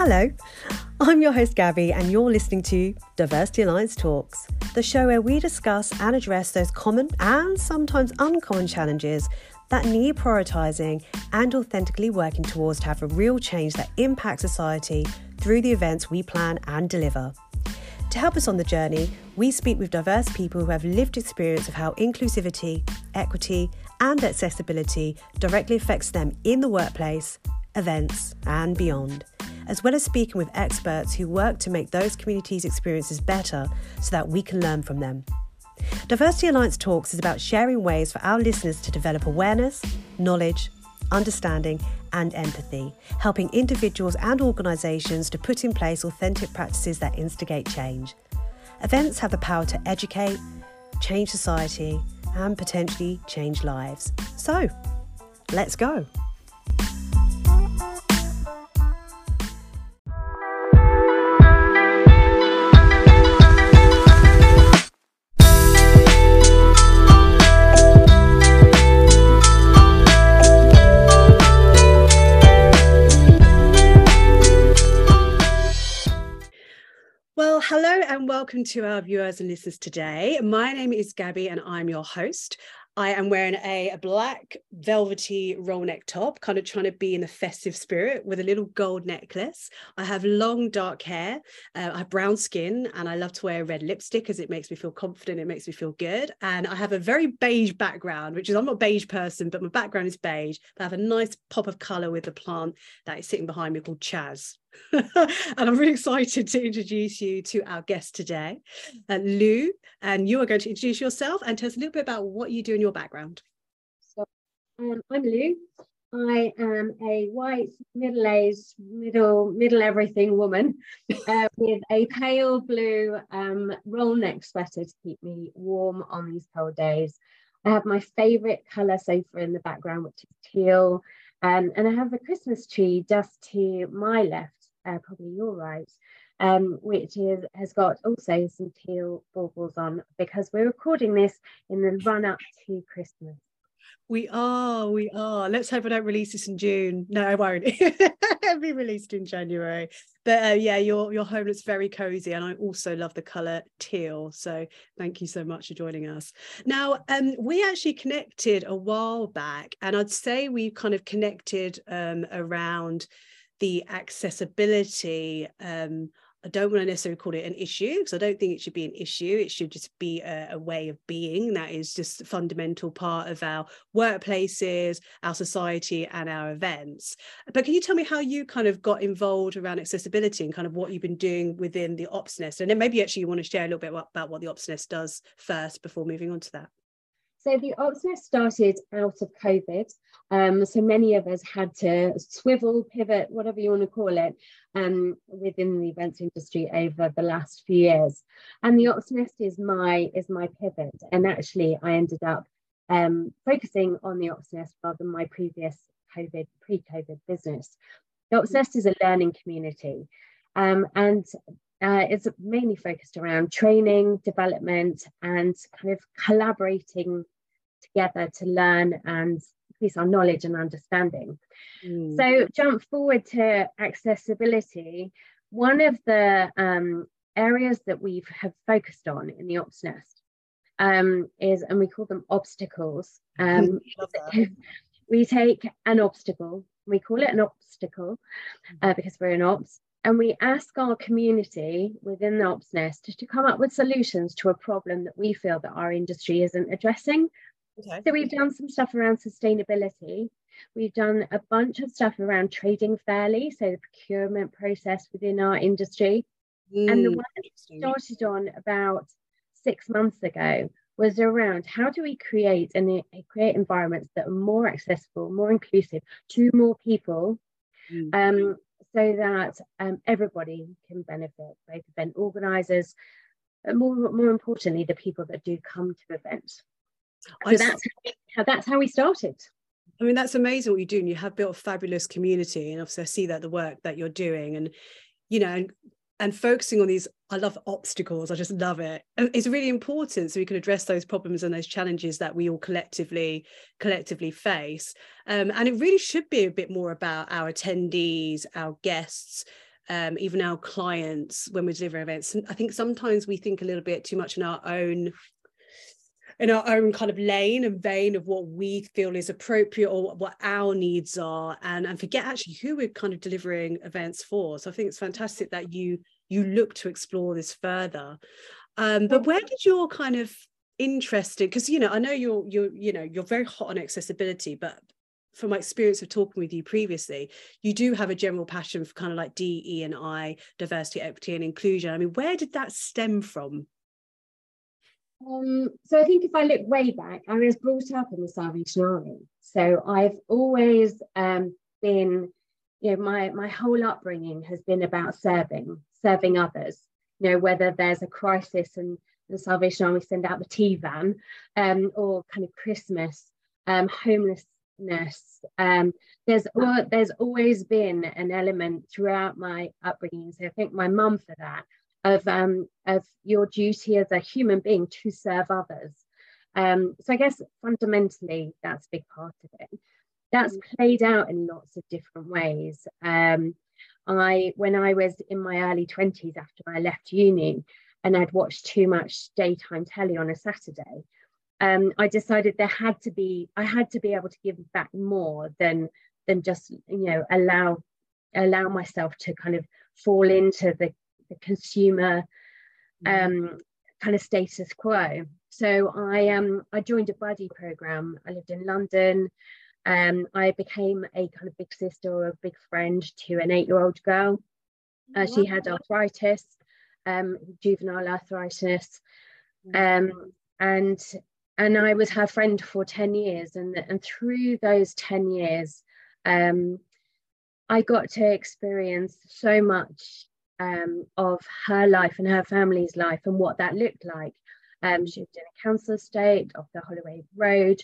Hello, I'm your host Gabby, and you're listening to Diversity Alliance Talks, the show where we discuss and address those common and sometimes uncommon challenges that need prioritising and authentically working towards to have a real change that impacts society through the events we plan and deliver. To help us on the journey, we speak with diverse people who have lived experience of how inclusivity, equity, and accessibility directly affects them in the workplace, events, and beyond, as well as speaking with experts who work to make those communities' experiences better so that we can learn from them. Diversity Alliance Talks is about sharing ways for our listeners to develop awareness, knowledge, understanding, and empathy, helping individuals and organisations to put in place authentic practices that instigate change. Events have the power to educate, change society, and potentially change lives. So, let's go. Welcome to our viewers and listeners today. My name is Gabby and I'm your host. I am wearing a, a, black velvety roll neck top, kind of trying to be in the festive spirit with a little gold necklace. I have long dark hair, uh, I have brown skin, and I love to wear red lipstick because it makes me feel confident, it makes me feel good. And I have a very beige background, which is I'm not a beige person, but my background is beige. But I have a nice pop of colour with the plant that is sitting behind me called Chaz. and I'm really excited to introduce you to our guest today, uh, Lou. And you are going to introduce yourself and tell us a little bit about what you do in your background. So, um, I'm Lou. I am a white, middle-aged, middle, middle everything woman uh, with a pale blue um, roll neck sweater to keep me warm on these cold days. I have my favourite colour sofa in the background, which is teal. Um, and I have a Christmas tree just to my left uh, probably your right, um, which is has got also some teal baubles on because we're recording this in the run up to Christmas. We are, we are. Let's hope I don't release this in June. No, I won't. It'll be released in January. But uh, yeah, your your home looks very cozy, and I also love the color teal. So thank you so much for joining us. Now, um, we actually connected a while back, and I'd say we kind of connected um, around the accessibility um, I don't want to necessarily call it an issue because I don't think it should be an issue. It should just be a, a, way of being that is just a fundamental part of our workplaces, our society, and our events. But can you tell me how you kind of got involved around accessibility and kind of what you've been doing within the Ops Nest? And then maybe actually you want to share a little bit about what the Ops Nest does first before moving on to that. So the Ops Nest started out of COVID. Um, so many of us had to swivel, pivot, whatever you want to call it, um, within the events industry over the last few years. And the Ops Nest is my is my pivot. And actually, I ended up um, focusing on the Ops Nest rather than my previous COVID pre-COVID business. The Ops Nest is a learning community, um, and uh, it's mainly focused around training, development, and kind of collaborating together to learn and increase our knowledge and understanding. Mm. So, jump forward to accessibility. One of the um, areas that we have focused on in the Ops Nest um, is, and we call them obstacles. Um, we take an obstacle, we call it an obstacle uh, because we're in ops, and we ask our community within the Ops Nest to come up with solutions to a problem that we feel that our industry isn't addressing Okay. So we've done some stuff around sustainability. We've done a bunch of stuff around trading fairly, so the procurement process within our industry. Mm, and the one that started on about six months ago was around how do we create and create environments that are more accessible, more inclusive to more people, mm. um, so that um, everybody can benefit, both event organisers, and more more importantly, the people that do come to events. So that's how, that's how we started. I mean, that's amazing what you do. And you have built a fabulous community. And obviously, I see that the work that you're doing and, you know, and, and focusing on these, I love obstacles. I just love it. It's really important so we can address those problems and those challenges that we all collectively collectively face. Um, and it really should be a bit more about our attendees, our guests, um, even our clients when we deliver events i think sometimes we think a little bit too much in our own in our own kind of lane and vein of what we feel is appropriate or what our needs are and and forget actually who we're kind of delivering events for so i think it's fantastic that you you look to explore this further um, but where did your kind of interest in because you know i know you're you're you know you're very hot on accessibility but from my experience of talking with you previously, you do have a general passion for kind of like D, E, and I, diversity, equity, and inclusion. I mean, where did that stem from? Um, so I think if I look way back, I was brought up in the Salvation Army. So I've always um, been, you know, my my whole upbringing has been about serving, serving others. You know, whether there's a crisis and the Salvation Army send out the tea van, um, or kind of Christmas, um, homelessness. Um, there's there's always been an element throughout my upbringing. So I think my mum for that of, um, of your duty as a human being to serve others. Um, so I guess fundamentally that's a big part of it. That's mm. played out in lots of different ways. Um, I, when I was in my early 20s after I left uni and I'd watched too much daytime telly on a Saturday, um, I decided there had to be, I had to be able to give back more than than just, you know, allow allow myself to kind of fall into the the consumer mm-hmm. um, kind of status quo. So I um I joined a buddy program. I lived in London. Um, I became a kind of big sister or a big friend to an eight-year-old girl. Uh, she had arthritis, um, juvenile arthritis, mm-hmm. um, and and I was her friend for ten years. And and through those ten years, um, I got to experience so much um, of her life and her family's life and what that looked like. Um, she lived in a council estate off the Holloway Road,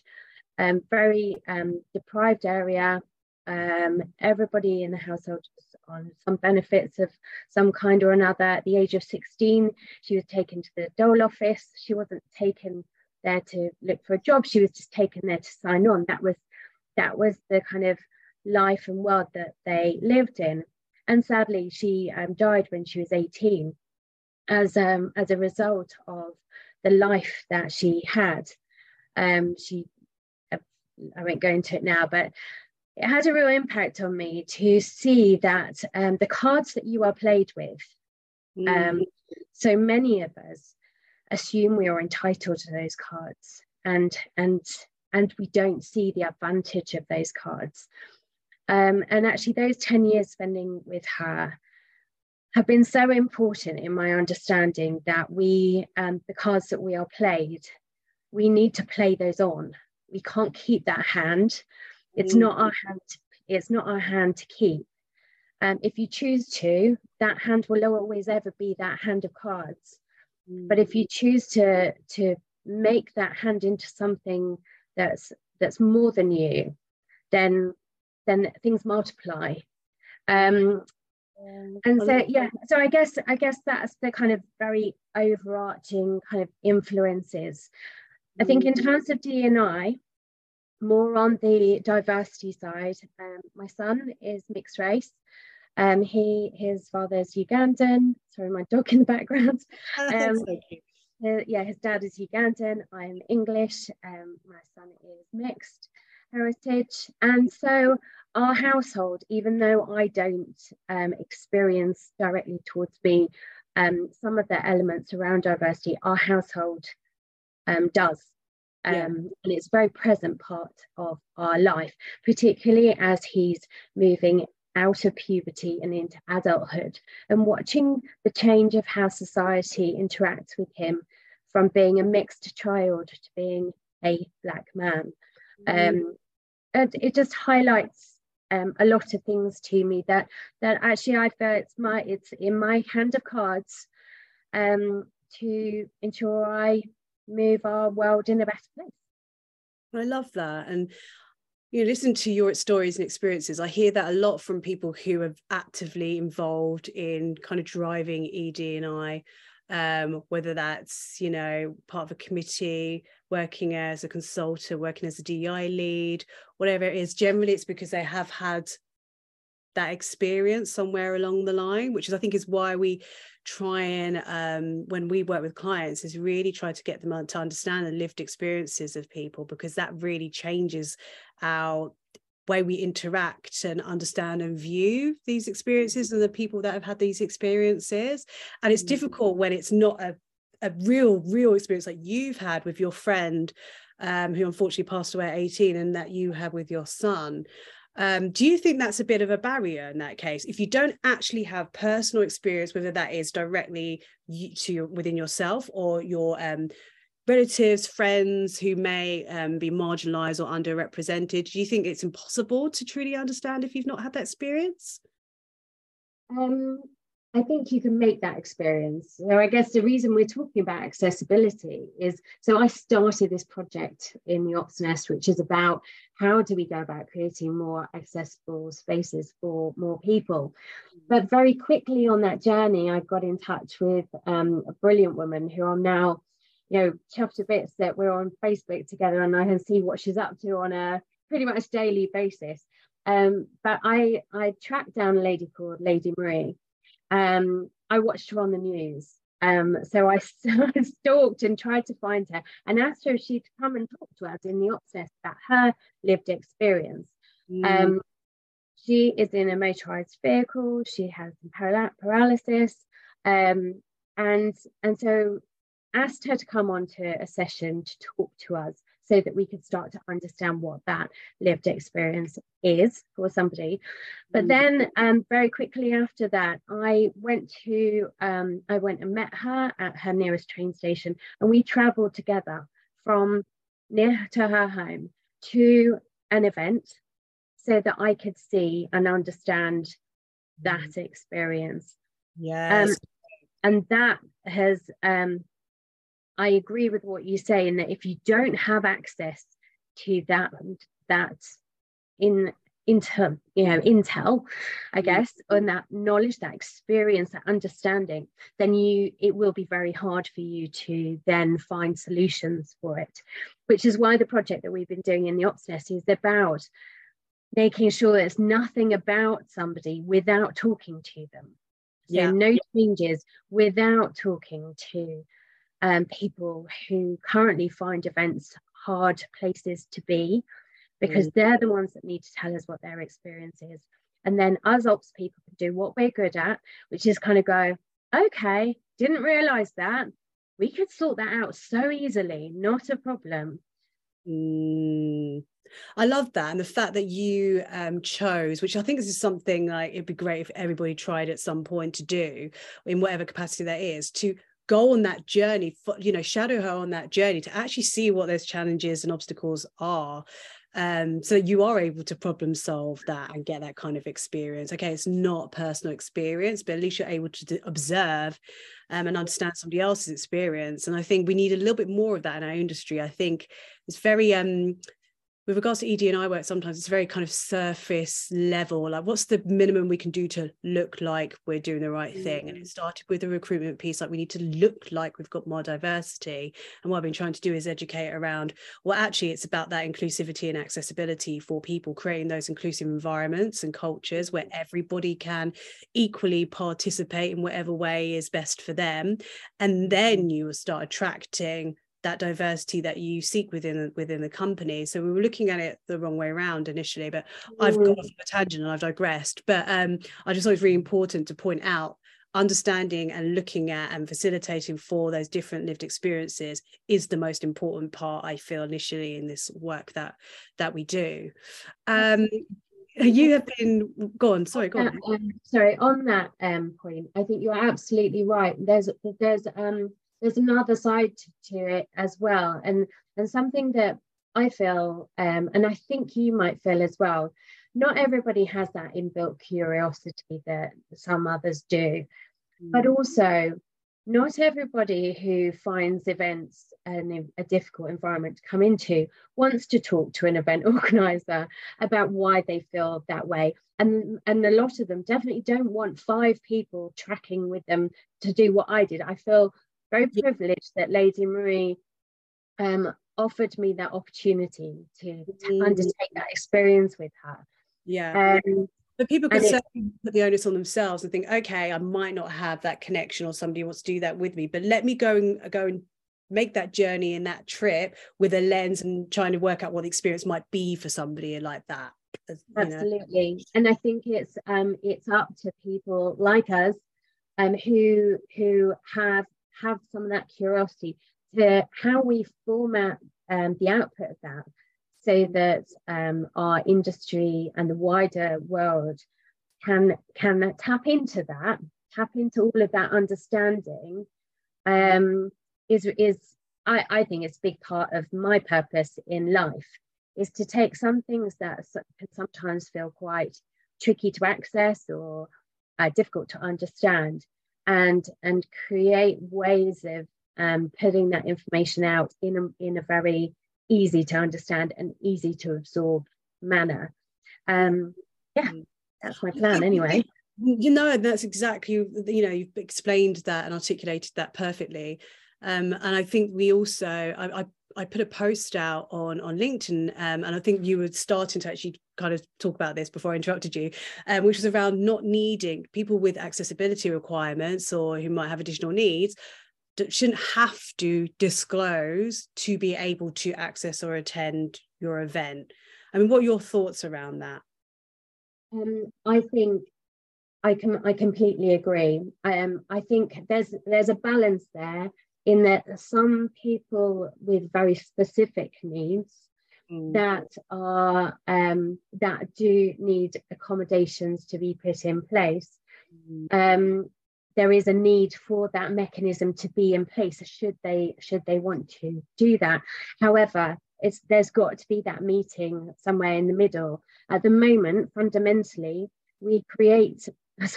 um, very um, deprived area. Um, everybody in the household was on some benefits of some kind or another. At the age of 16, she was taken to the dole office. She wasn't taken there to look for a job. She was just taken there to sign on. That was that was the kind of life and world that they lived in. And sadly, she um, died when she was 18 as, um, as a result of the life that she had. Um, she, uh, I won't go into it now, but it had a real impact on me to see that um, the cards that you are played with, um, mm. so many of us assume we are entitled to those cards and and and we don't see the advantage of those cards um, and actually, those 10 years spending with her have been so important in my understanding that we, um, the cards that we are played, we need to play those on. We can't keep that hand. It's mm. not our hand. To, it's not our hand to keep. Um, if you choose to, that hand will always ever be that hand of cards. Mm. But if you choose to to make that hand into something that's that's more than you, then then things multiply. Um, and so yeah, so I guess I guess that's the kind of very overarching kind of influences. I think in terms of DNI, more on the diversity side, um, my son is mixed race. Um, he his father's Ugandan. Sorry, my dog in the background. Um, so uh, yeah, his dad is Ugandan. I'm English. Um, my son is mixed heritage. And so our household, even though I don't um, experience directly towards me um, some of the elements around diversity, our household um, does. Yeah. Um, and it's a very present part of our life, particularly as he's moving out of puberty and into adulthood and watching the change of how society interacts with him from being a mixed child to being a black man. Mm. Um, and it just highlights um, a lot of things to me that that actually I feel it's my it's in my hand of cards um, to ensure I move our world in a better place. I love that, and you know, listen to your stories and experiences. I hear that a lot from people who are actively involved in kind of driving ED and I um, whether that's you know part of a committee working as a consultant working as a dei lead whatever it is generally it's because they have had that experience somewhere along the line which is i think is why we try and um, when we work with clients is really try to get them to understand the lived experiences of people because that really changes our way we interact and understand and view these experiences and the people that have had these experiences. And it's mm. difficult when it's not a, a real real experience like you've had with your friend um, who unfortunately passed away at 18 and that you had with your son. Um, do you think that's a bit of a barrier in that case? If you don't actually have personal experience whether that is directly to your, within yourself or your um, relatives, friends who may um, be marginalized or underrepresented? Do you think it's impossible to truly understand if you've not had that experience? Um, I think you can make that experience. So I guess the reason we're talking about accessibility is so I started this project in the Ops Nest, which is about how do we go about creating more accessible spaces for more people. But very quickly on that journey, I got in touch with um, a brilliant woman who I'm now you know, chuffed to bits that we're on Facebook together and I can see what she's up to on a pretty much daily basis. Um, but I I tracked down a lady called Lady Marie. Um, I watched her on the news. Um, so I, I stalked and tried to find her and asked her if she'd come and talk to us in the Ops Nest about her lived experience. Mm. Um, she is in a motorized vehicle. She has paralysis, um, and and so asked her to come onto a session to talk to us so that we could start to understand what that lived experience is for somebody. But mm. then um, very quickly after that, I went to, um, I went and met her at her nearest train station and we traveled together from near to her home to an event so that I could see and understand that mm. experience. Yes. Um, and that has um, I agree with what you say in that if you don't have access to that that in inter you know intel i mm. guess and that knowledge that experience that understanding then you it will be very hard for you to then find solutions for it which is why the project that we've been doing in the ops nest is about making sure there's nothing about somebody without talking to them so yeah. no changes without talking to um, people who currently find events hard places to be because mm. they're the ones that need to tell us what their experience is. And then us ops people can do what we're good at, which is kind of go, okay, didn't realize that. We could sort that out so easily, not a problem. Mm. I love that. And the fact that you um, chose, which I think this is something like it'd be great if everybody tried at some point to do in whatever capacity that is, to go on that journey you know shadow her on that journey to actually see what those challenges and obstacles are. Um, so you are able to problem solve that and get that kind of experience. Okay it's not personal experience but at least you're able to observe um, and understand somebody else's experience. And i think we need a little bit more of that in our industry. I think it's very um with regards to ED&I work, sometimes it's very kind of surface level. Like, what's the minimum we can do to look like we're doing the right thing? And it mm. started with the recruitment piece. Like, we need to look like we've got more diversity. And what I've been trying to do is educate around. Well, actually, it's about that inclusivity and accessibility for people, creating those inclusive environments and cultures where everybody can equally participate in whatever way is best for them. And then mm. you will start attracting that diversity that you seek within within the company. So we were looking at it the wrong way around initially, but mm. I've gone off a tangent and I've digressed. But um, I just thought it was really important to point out understanding and looking at and facilitating for those different lived experiences is the most important part I feel initially in this work that that we do. Um, you have been gone sorry go on um, sorry on that um, point i think you're absolutely right there's there's um there's another side to it as well. And and something that i feel um, and i think you might feel as well not everybody has that inbuilt curiosity that some others do. Mm. but also not everybody who finds events and a difficult environment to come into wants to talk to an event organizer about why they feel that way. And and a lot of them definitely don't want five people tracking with them to do what i did. I feel very privileged that Lady Marie um, offered me that opportunity to, to mm. undertake that experience with her. Yeah. Um, but people can certainly put the onus on themselves and think okay i might not have that connection or somebody wants to do that with me but let me go and go and make that journey and that trip with a lens and trying to work out what the experience might be for somebody like that absolutely know. and i think it's um it's up to people like us um who who have have some of that curiosity to how we format um, the output of that so that um, our industry and the wider world can can tap into that tap into all of that understanding um, is is I, I think it's a big part of my purpose in life is to take some things that can sometimes feel quite tricky to access or uh, difficult to understand and and create ways of um, putting that information out in a, in a very easy to understand and easy to absorb manner. Um, yeah that's my plan anyway. You know that's exactly you know you've explained that and articulated that perfectly. Um, and I think we also I, I, I put a post out on on LinkedIn, um, and I think you were starting to actually kind of talk about this before I interrupted you, um, which was around not needing people with accessibility requirements or who might have additional needs shouldn't have to disclose to be able to access or attend your event. I mean, what are your thoughts around that? Um, I think I can I completely agree. Um, I think there's there's a balance there in that some people with very specific needs mm. that are um, that do need accommodations to be put in place. Mm. Um, there is a need for that mechanism to be in place should they should they want to do that. However, it's there's got to be that meeting somewhere in the middle. At the moment, fundamentally, we create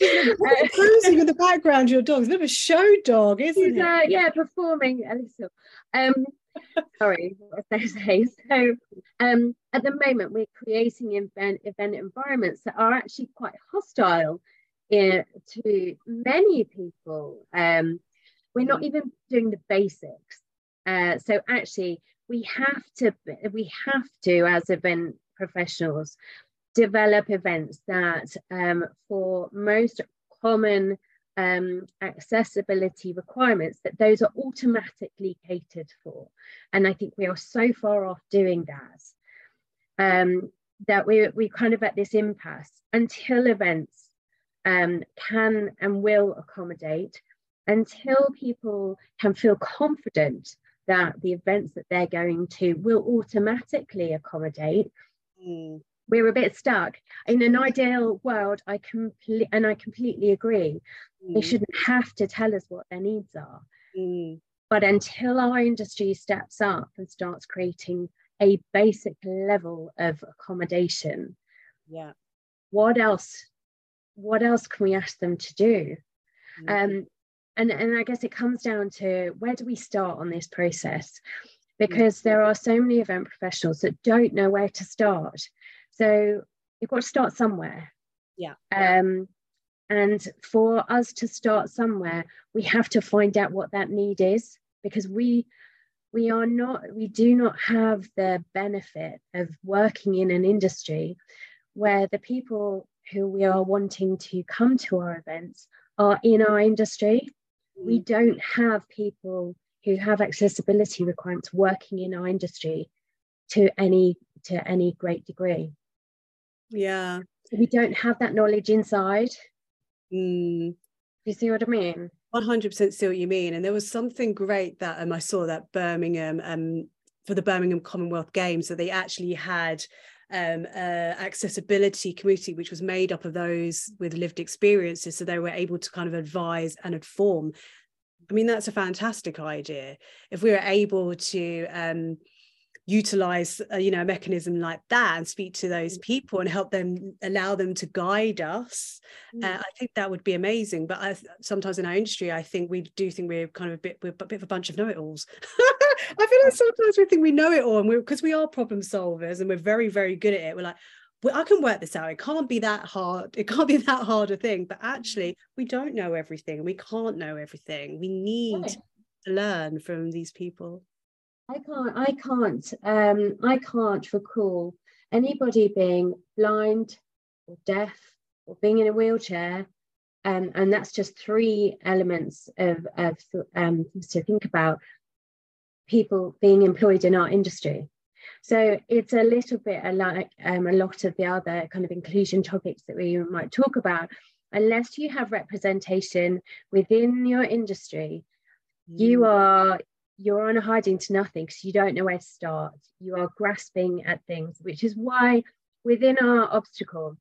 cruising in the background, your dog. It's a bit of a show dog, isn't He's, it? Uh, yeah, performing a little. Um, sorry, what was I say? So, um, at the moment, we're creating event event environments that are actually quite hostile in, to many people. Um, we're not even doing the basics. Uh, so actually, we have to we have to as event professionals develop events that um, for most common um, accessibility requirements that those are automatically catered for. And i think we are so far off doing that um, that we, we're kind of at this impasse until events um, can and will accommodate until people can feel confident that the events that they're going to will automatically accommodate mm we're a bit stuck. In an ideal world, I complete and I completely agree. Mm. They shouldn't have to tell us what their needs are. Mm. But until our industry steps up and starts creating a basic level of accommodation, yeah, what else? What else can we ask them to do? Mm. Um, and, and I guess it comes down to where do we start on this process? Because there are so many event professionals that don't know where to start so you've got to start somewhere. Yeah. Um, and for us to start somewhere, we have to find out what that need is because we we are not we do not have the benefit of working in an industry where the people who we are wanting to come to our events are in our industry. We mm. don't have people who have accessibility requirements working in our industry to any to any great degree. Yeah. We don't have that knowledge inside. Mm. You see what I mean? 100% see what you mean. And there was something great that um, I saw that Birmingham, um, for the Birmingham Commonwealth Games, that they actually had um, uh, accessibility committee, which was made up of those with lived experiences. So they were able to kind of advise and inform. I mean, that's a fantastic idea. If we were able to, um, utilize uh, you know a mechanism like that and speak to those mm. people and help them allow them to guide us uh, mm. uh, i think that would be amazing but I, sometimes in our industry i think we do think we're kind of a bit we're a bit of a bunch of know-it-alls i feel like sometimes we think we know it all and we're because we are problem solvers and we're very very good at it we're like well, I can work this out. It can't be that hard. It can't be that hard a thing. But actually, mm. we don't know everything. We can't know everything. We need right. to learn from these people. I can't, I can't, um, I can't recall anybody being blind or deaf or being in a wheelchair. Um, and that's just three elements of, of um, to think about people being employed in our industry. So it's a little bit like um, a lot of the other kind of inclusion topics that we might talk about. Unless you have representation within your industry, mm. you are you're on a hiding to nothing because you don't know where to start. You are grasping at things, which is why within our obstacle,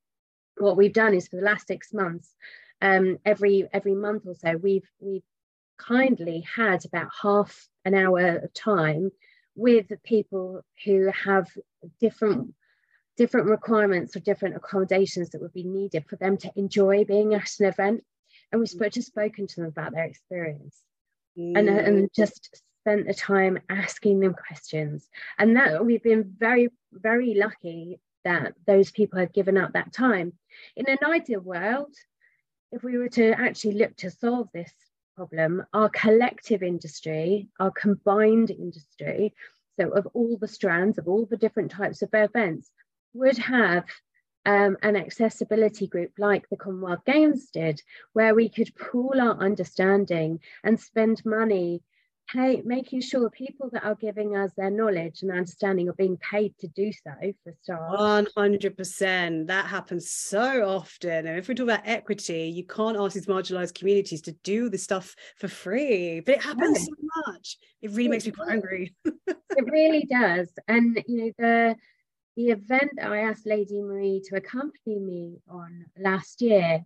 what we've done is for the last six months, um, every every month or so, we've we've kindly had about half an hour of time with people who have different different requirements or different accommodations that would be needed for them to enjoy being at an event and we've just spoken to them about their experience mm. and, and just spent the time asking them questions. And that we've been very, very lucky that those people have given up that time. In an ideal world, if we were to actually look to solve this problem, our collective industry, our combined industry, so of all the strands, of all the different types of events, would have um, an accessibility group like the Commonwealth Games did, where we could pool our understanding and spend money pay, making sure people that are giving us their knowledge and understanding are being paid to do so for stars. 100%. That happens so often. And if we talk about equity, you can't ask these marginalized communities to do this stuff for free, but it happens no. so much. It really it makes me quite angry. it really does. And, you know, the, the event that I asked Lady Marie to accompany me on last year,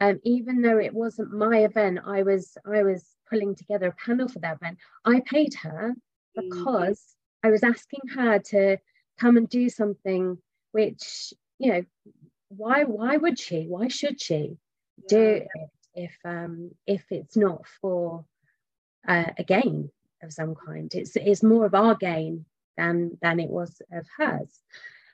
um, even though it wasn't my event, I was I was pulling together a panel for that event. I paid her mm. because mm. I was asking her to come and do something which, you know, why why would she? Why should she yeah. do it if um if it's not for uh, a gain of some kind? It's it's more of our gain than than it was of hers.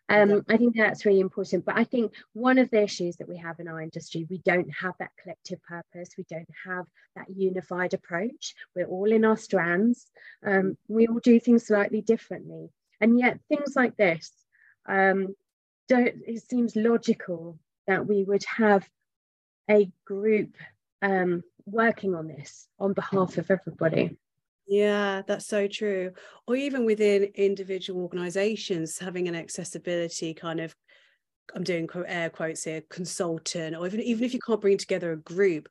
Um, I think that's really important. But I think one of the issues that we have in our industry, we don't have that collective purpose. We don't have that unified approach. We're all in our strands. Um, we all do things slightly differently. And yet, things like this, um, don't, it seems logical that we would have a group um, working on this on behalf of everybody. Yeah, that's so true. Or even within individual organizations, having an accessibility kind of, I'm doing air quotes here, consultant, or even, even if you can't bring together a group,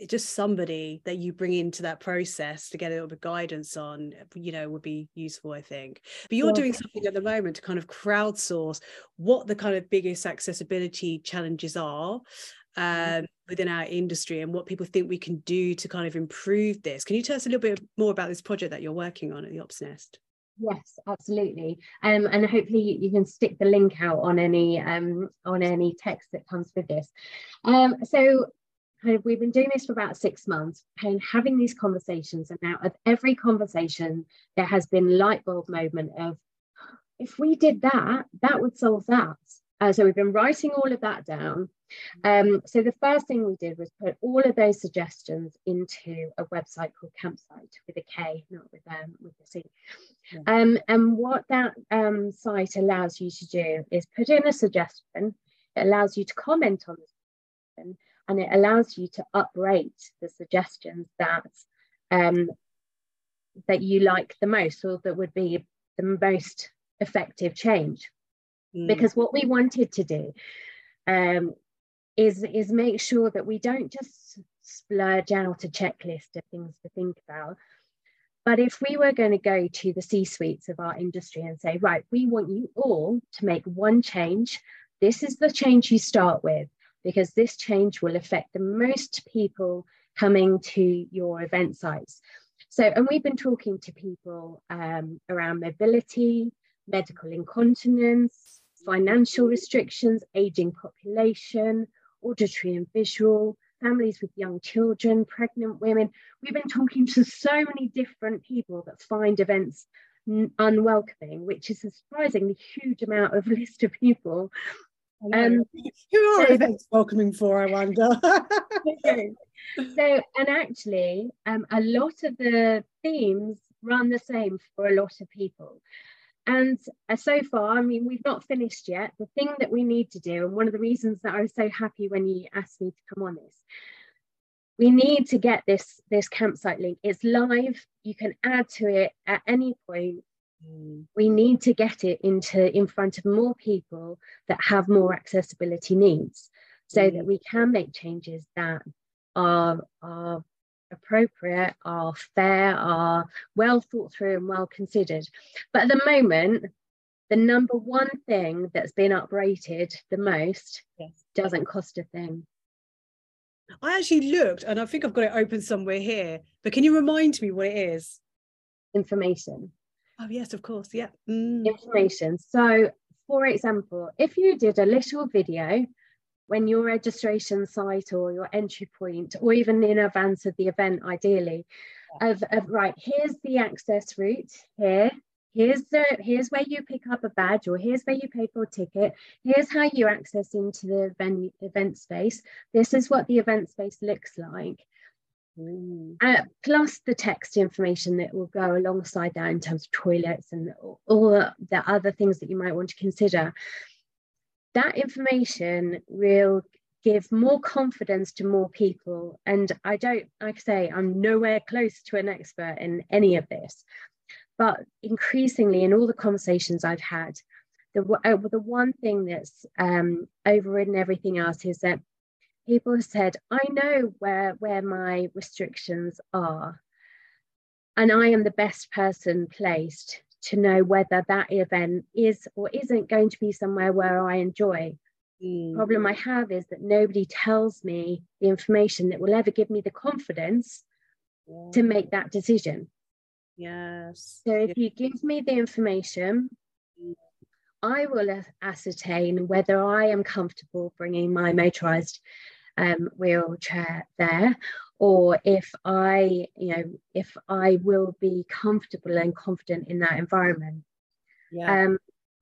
it's just somebody that you bring into that process to get a little bit of guidance on, you know, would be useful, I think. But you're doing something at the moment to kind of crowdsource what the kind of biggest accessibility challenges are Mm-hmm. um, within our industry and what people think we can do to kind of improve this. Can you tell us a little bit more about this project that you're working on at the Ops Nest? Yes, absolutely. Um, and hopefully you can stick the link out on any um, on any text that comes with this. Um, so kind of, we've been doing this for about six months and having these conversations. And now of every conversation, there has been light bulb moment of if we did that, that would solve that. Uh, so we've been writing all of that down um, so the first thing we did was put all of those suggestions into a website called Kampsite with a K, not with um, with a C. Yeah. Um, and what that um, site allows you to do is put in a suggestion. It allows you to comment on the suggestion, and it allows you to uprate the suggestions that um, that you like the most, or that would be the most effective change. Mm. Because what we wanted to do um, is is make sure that we don't just splurge out a checklist of things to think about but if we were going to go to the C suites of our industry and say, right, we want you all to make one change, this is the change you start with, because this change will affect the most people coming to your event sites. So, and we've been talking to people um, around mobility, medical incontinence, financial restrictions, aging population, auditory and visual, families with young children, pregnant women. We've been talking to so many different people that find events unwelcoming, which is a surprisingly huge amount of list of people. Um, Who are so, events welcoming for, I wonder? so, and actually, um, a lot of the themes run the same for a lot of people. And uh, so far, I mean, we've not finished yet. The thing that we need to do, and one of the reasons that I was so happy when you asked me to come on this, we need to get this this Kampsite link. It's live. You can add to it at any point. Mm. We need to get it into in front of more people that have more accessibility needs, so mm. that we can make changes that are are appropriate, are fair, are well thought through and well considered. But at the moment, the number one thing that's been uprated the most yes. doesn't cost a thing. I actually looked and I think I've got it open somewhere here, but can you remind me what it is? Information. Oh, yes, of course. Yeah. Mm. Information. So, for example, if you did a little video when your registration site or your entry point, or even in advance of the event, ideally, of, of right, here's the access route here. Here's the here's where you pick up a badge, or here's where you pay for a ticket. Here's how you access into the venue, event space. This is what the event space looks like. Mm. Uh, plus the text information that will go alongside that in terms of toilets and all the other things that you might want to consider that information will give more confidence to more people. And I don't, like I say, I'm nowhere close to an expert in any of this. But increasingly, in all the conversations I've had, the, uh, the one thing that's um, overridden everything else is that people have said, I know where, where my restrictions are, and I am the best person placed to know whether that event is or isn't going to be somewhere where I enjoy. Mm. Problem I have is that nobody tells me the information that will ever give me the confidence yeah. to make that decision. Yes. So if you give me the information, mm. I will ascertain whether I am comfortable bringing my motorized um, wheelchair there or if I, you know, if I will be comfortable and confident in that environment. Yeah. Um,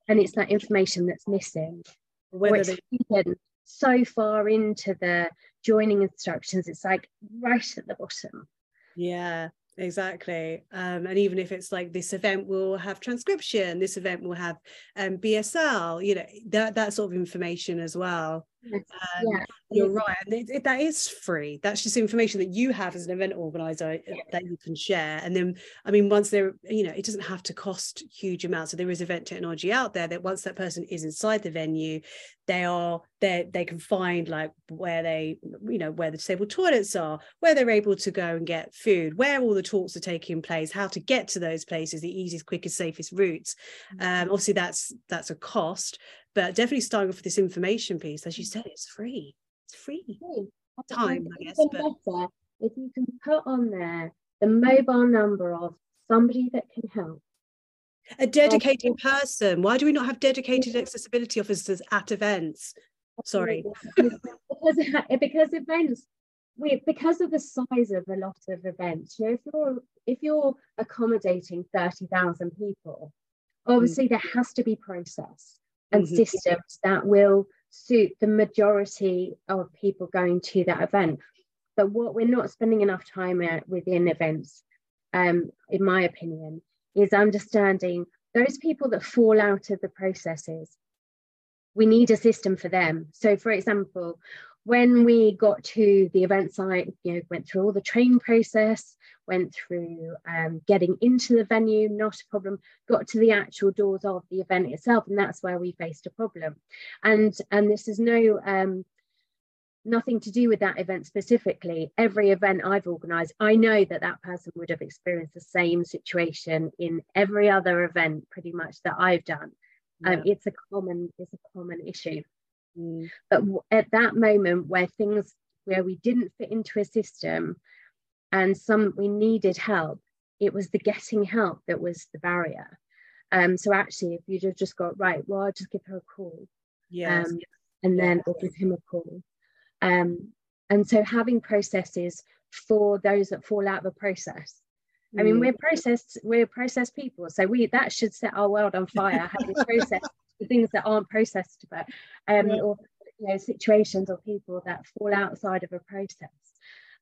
and it's that information that's missing. Whether they- hidden so far into the joining instructions, it's like right at the bottom. Yeah, exactly um, and even if it's like this event will have transcription this event will have um, bsl you know that that sort of information as well um, yeah. you're right and it, it, that is free that's just information that you have as an event organizer yeah. that you can share and then i mean once they're, you know it doesn't have to cost huge amounts so there is event technology out there that once that person is inside the venue they are they they can find like where they you know where the disabled toilets are where they're able to go and get food where all the talks are taking place how to get to those places the easiest quickest safest routes um, mm-hmm. obviously that's that's a cost but definitely starting off with this information piece as you said it's free. It's free time i guess but... better if you can put on there the mobile number of somebody that can help. A dedicated person. Why do we not have dedicated accessibility officers at events? Sorry. Because because events we because of the size of a lot of events you know if you're if you're accommodating 30,000 people obviously mm. there has to be process and mm-hmm. systems that will suit the majority of people going to that event. But what we're not spending enough time at within events um, in my opinion is understanding those people that fall out of the processes. We need a system for them. So for example when we got to the event site, you know, went through all the train process, went through um, getting into the venue, not a problem, got to the actual doors of the event itself, and that's where we faced a problem. And and this is no um, nothing to do with that event specifically. Every event I've organised, I know that that person would have experienced the same situation in every other event, pretty much that I've done. Um, yeah. Um, it's a common it's a common issue. Mm. But at that moment where things where we didn't fit into a system and some we needed help, it was the getting help that was the barrier. Um, so actually, if you'd have just got right, well, I'll just give her a call. Yes. Um, and then or give him a call. Um, and so having processes for those that fall out of a process. I mean, mm. we're processed, we're processed people. So we that should set our world on fire, having processed the things that aren't processed but um, yeah. or you know situations or people that fall outside of a process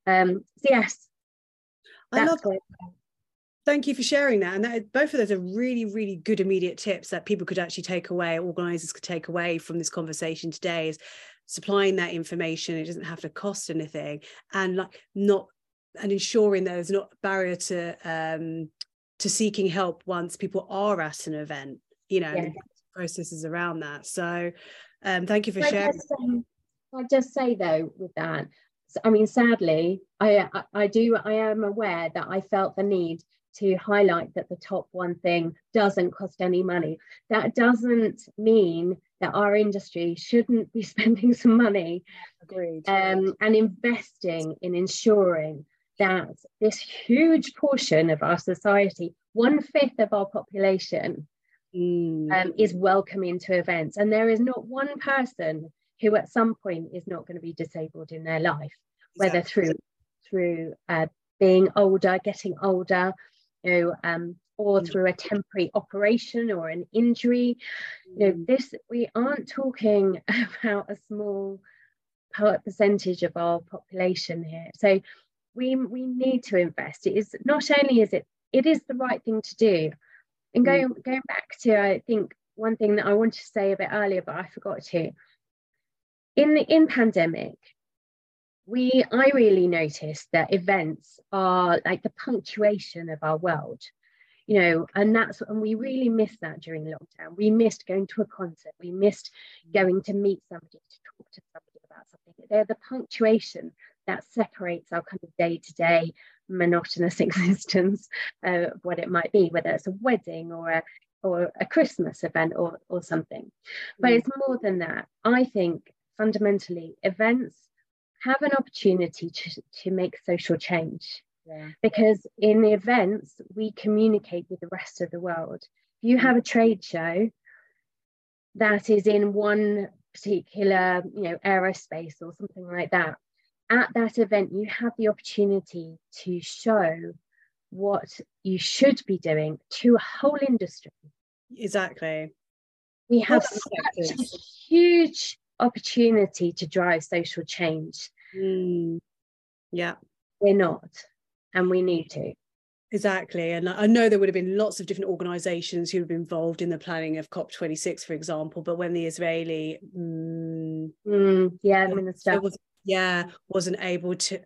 um so yes I love it. thank you for sharing that. And that, both of those are really, really good immediate tips that people could actually take away, organizers could take away from this conversation today is supplying that information. It doesn't have to cost anything and like not and ensuring that there's not a barrier to um to seeking help once people are at an event, you know, yeah. Processes around that. So um thank you for I sharing. Just, um, I just say though with that, I mean, sadly, I, I, I do I am aware that I felt the need to highlight that the top one thing doesn't cost any money. That doesn't mean that our industry shouldn't be spending some money um, and investing in ensuring that this huge portion of our society, one fifth of our population, mm. um, is welcome into events. And there is not one person who at some point is not going to be disabled in their life, exactly. whether through through uh, being older, getting older, you know, um, or mm. through a temporary operation or an injury. You know, mm. this we aren't talking about a small percentage of our population here. So we we need to invest. It is not only is it it is the right thing to do. And mm. going going back to I think one thing that I wanted to say a bit earlier, but I forgot to. In the in pandemic, we I really noticed that events are like the punctuation of our world you know and that's and we really missed that during lockdown we missed going to a concert we missed going to meet somebody to talk to somebody about something they're the punctuation that separates our kind of day-to-day monotonous existence uh, of what it might be whether it's a wedding or a or a christmas event or or something but mm. it's more than that i think fundamentally events have an opportunity to, to make social change. Yeah. Because in the events, we communicate with the rest of the world. If you have a trade show that is in one particular, you know, aerospace or something like that, at that event, you have the opportunity to show what you should be doing to a whole industry. Exactly. We have such a huge opportunity to drive social change. Mm. Yeah. We're not, and we need to. Exactly. And I know there would have been lots of different organizations who have been involved in the planning of COP26, for example. But when the Israeli, mm, mm, yeah, minister, was, yeah, wasn't able to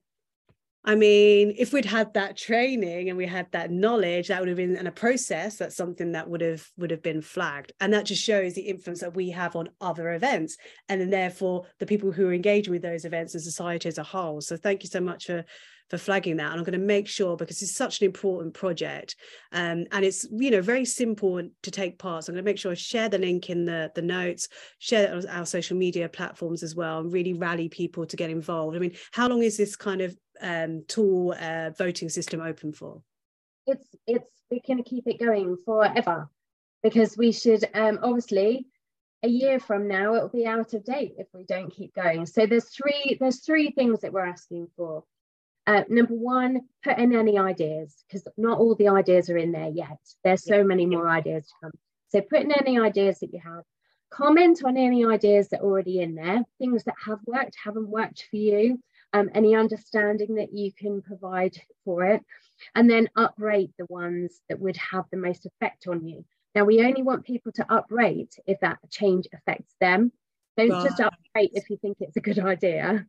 I mean, if we'd had that training and we had that knowledge, that would have been in a process. That's something that would have would have been flagged, and that just shows the influence that we have on other events, and then therefore the people who are engaging with those events and society as a whole. So thank you so much for for flagging that and i'm going to make sure because it's such an important project um, and it's you know very simple to take part. So i'm going to make sure i share the link in the the notes share on our social media platforms as well and really rally people to get involved. I mean how long is this kind of um, tool uh, voting system open for? It's it's we can keep it going forever because we should um, obviously a year from now it'll be out of date if we don't keep going. So there's three there's three things that we're asking for uh, number one, put in any ideas because not all the ideas are in there yet. There's so many more ideas to come. So put in any ideas that you have. Comment on any ideas that are already in there, things that have worked, haven't worked for you, um, any understanding that you can provide for it, and then uprate the ones that would have the most effect on you. Now, we only want people to uprate if that change affects them. Don't right. just uprate if you think it's a good idea.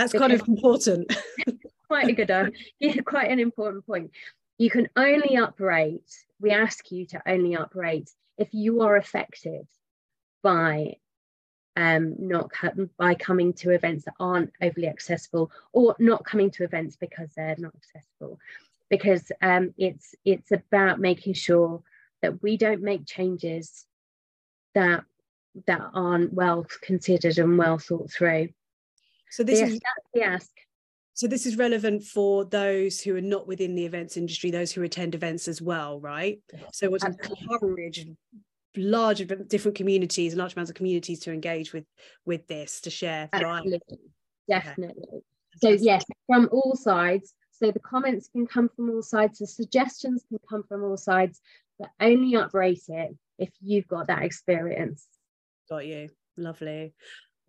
That's kind of important. quite a good, uh, yeah, quite an important point. You can only uprate, we ask you to only uprate if you are affected by um, not by coming to events that aren't overly accessible or not coming to events because they're not accessible because um, it's it's about making sure that we don't make changes that that aren't well considered and well thought through so this is the ask so this is relevant for those who are not within the events industry, those who attend events as well, right? So it's encourage large different communities, large amounts of communities to engage with with this to share. Absolutely. Right? Definitely. Okay. So yes, from all sides. So the comments can come from all sides, the suggestions can come from all sides, but only uprate it if you've got that experience. Got you. Lovely.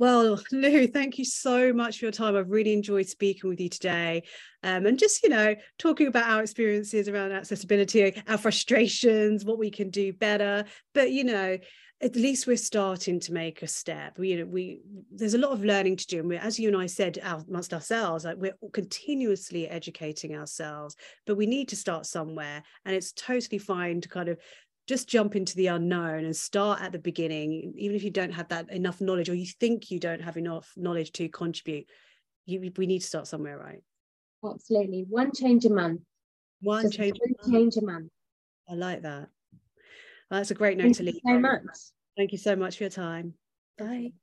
Well, Lou, thank you so much for your time. I've really enjoyed speaking with you today. Um, and just, you know, talking about our experiences around accessibility, our frustrations, what we can do better. But, you know, at least we're starting to make a step. We, you know, we there's a lot of learning to do, and we as you and I said amongst ourselves, like we're continuously educating ourselves. But we need to start somewhere, and it's totally fine to kind of just jump into the unknown and start at the beginning even if you don't have that enough knowledge or you think you don't have enough knowledge to contribute you, we need to start somewhere right? Absolutely. One change a month. One just change, a change a month. I like that. Well, that's a great note Thank to leave so much. Thank you so much for your time. Bye.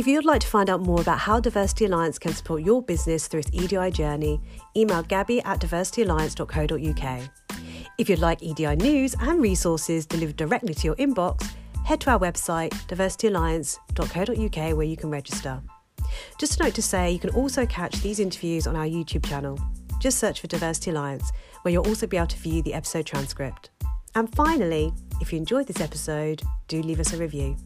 If you'd like to find out more about how Diversity Alliance can support your business through its EDI journey, email gabby at diversityalliance.co.uk. If you'd like EDI news and resources delivered directly to your inbox, head to our website, diversityalliance.co.uk, where you can register. Just a note to say, you can also catch these interviews on our YouTube channel. Just search for Diversity Alliance, where you'll also be able to view the episode transcript. And finally, if you enjoyed this episode, do leave us a review.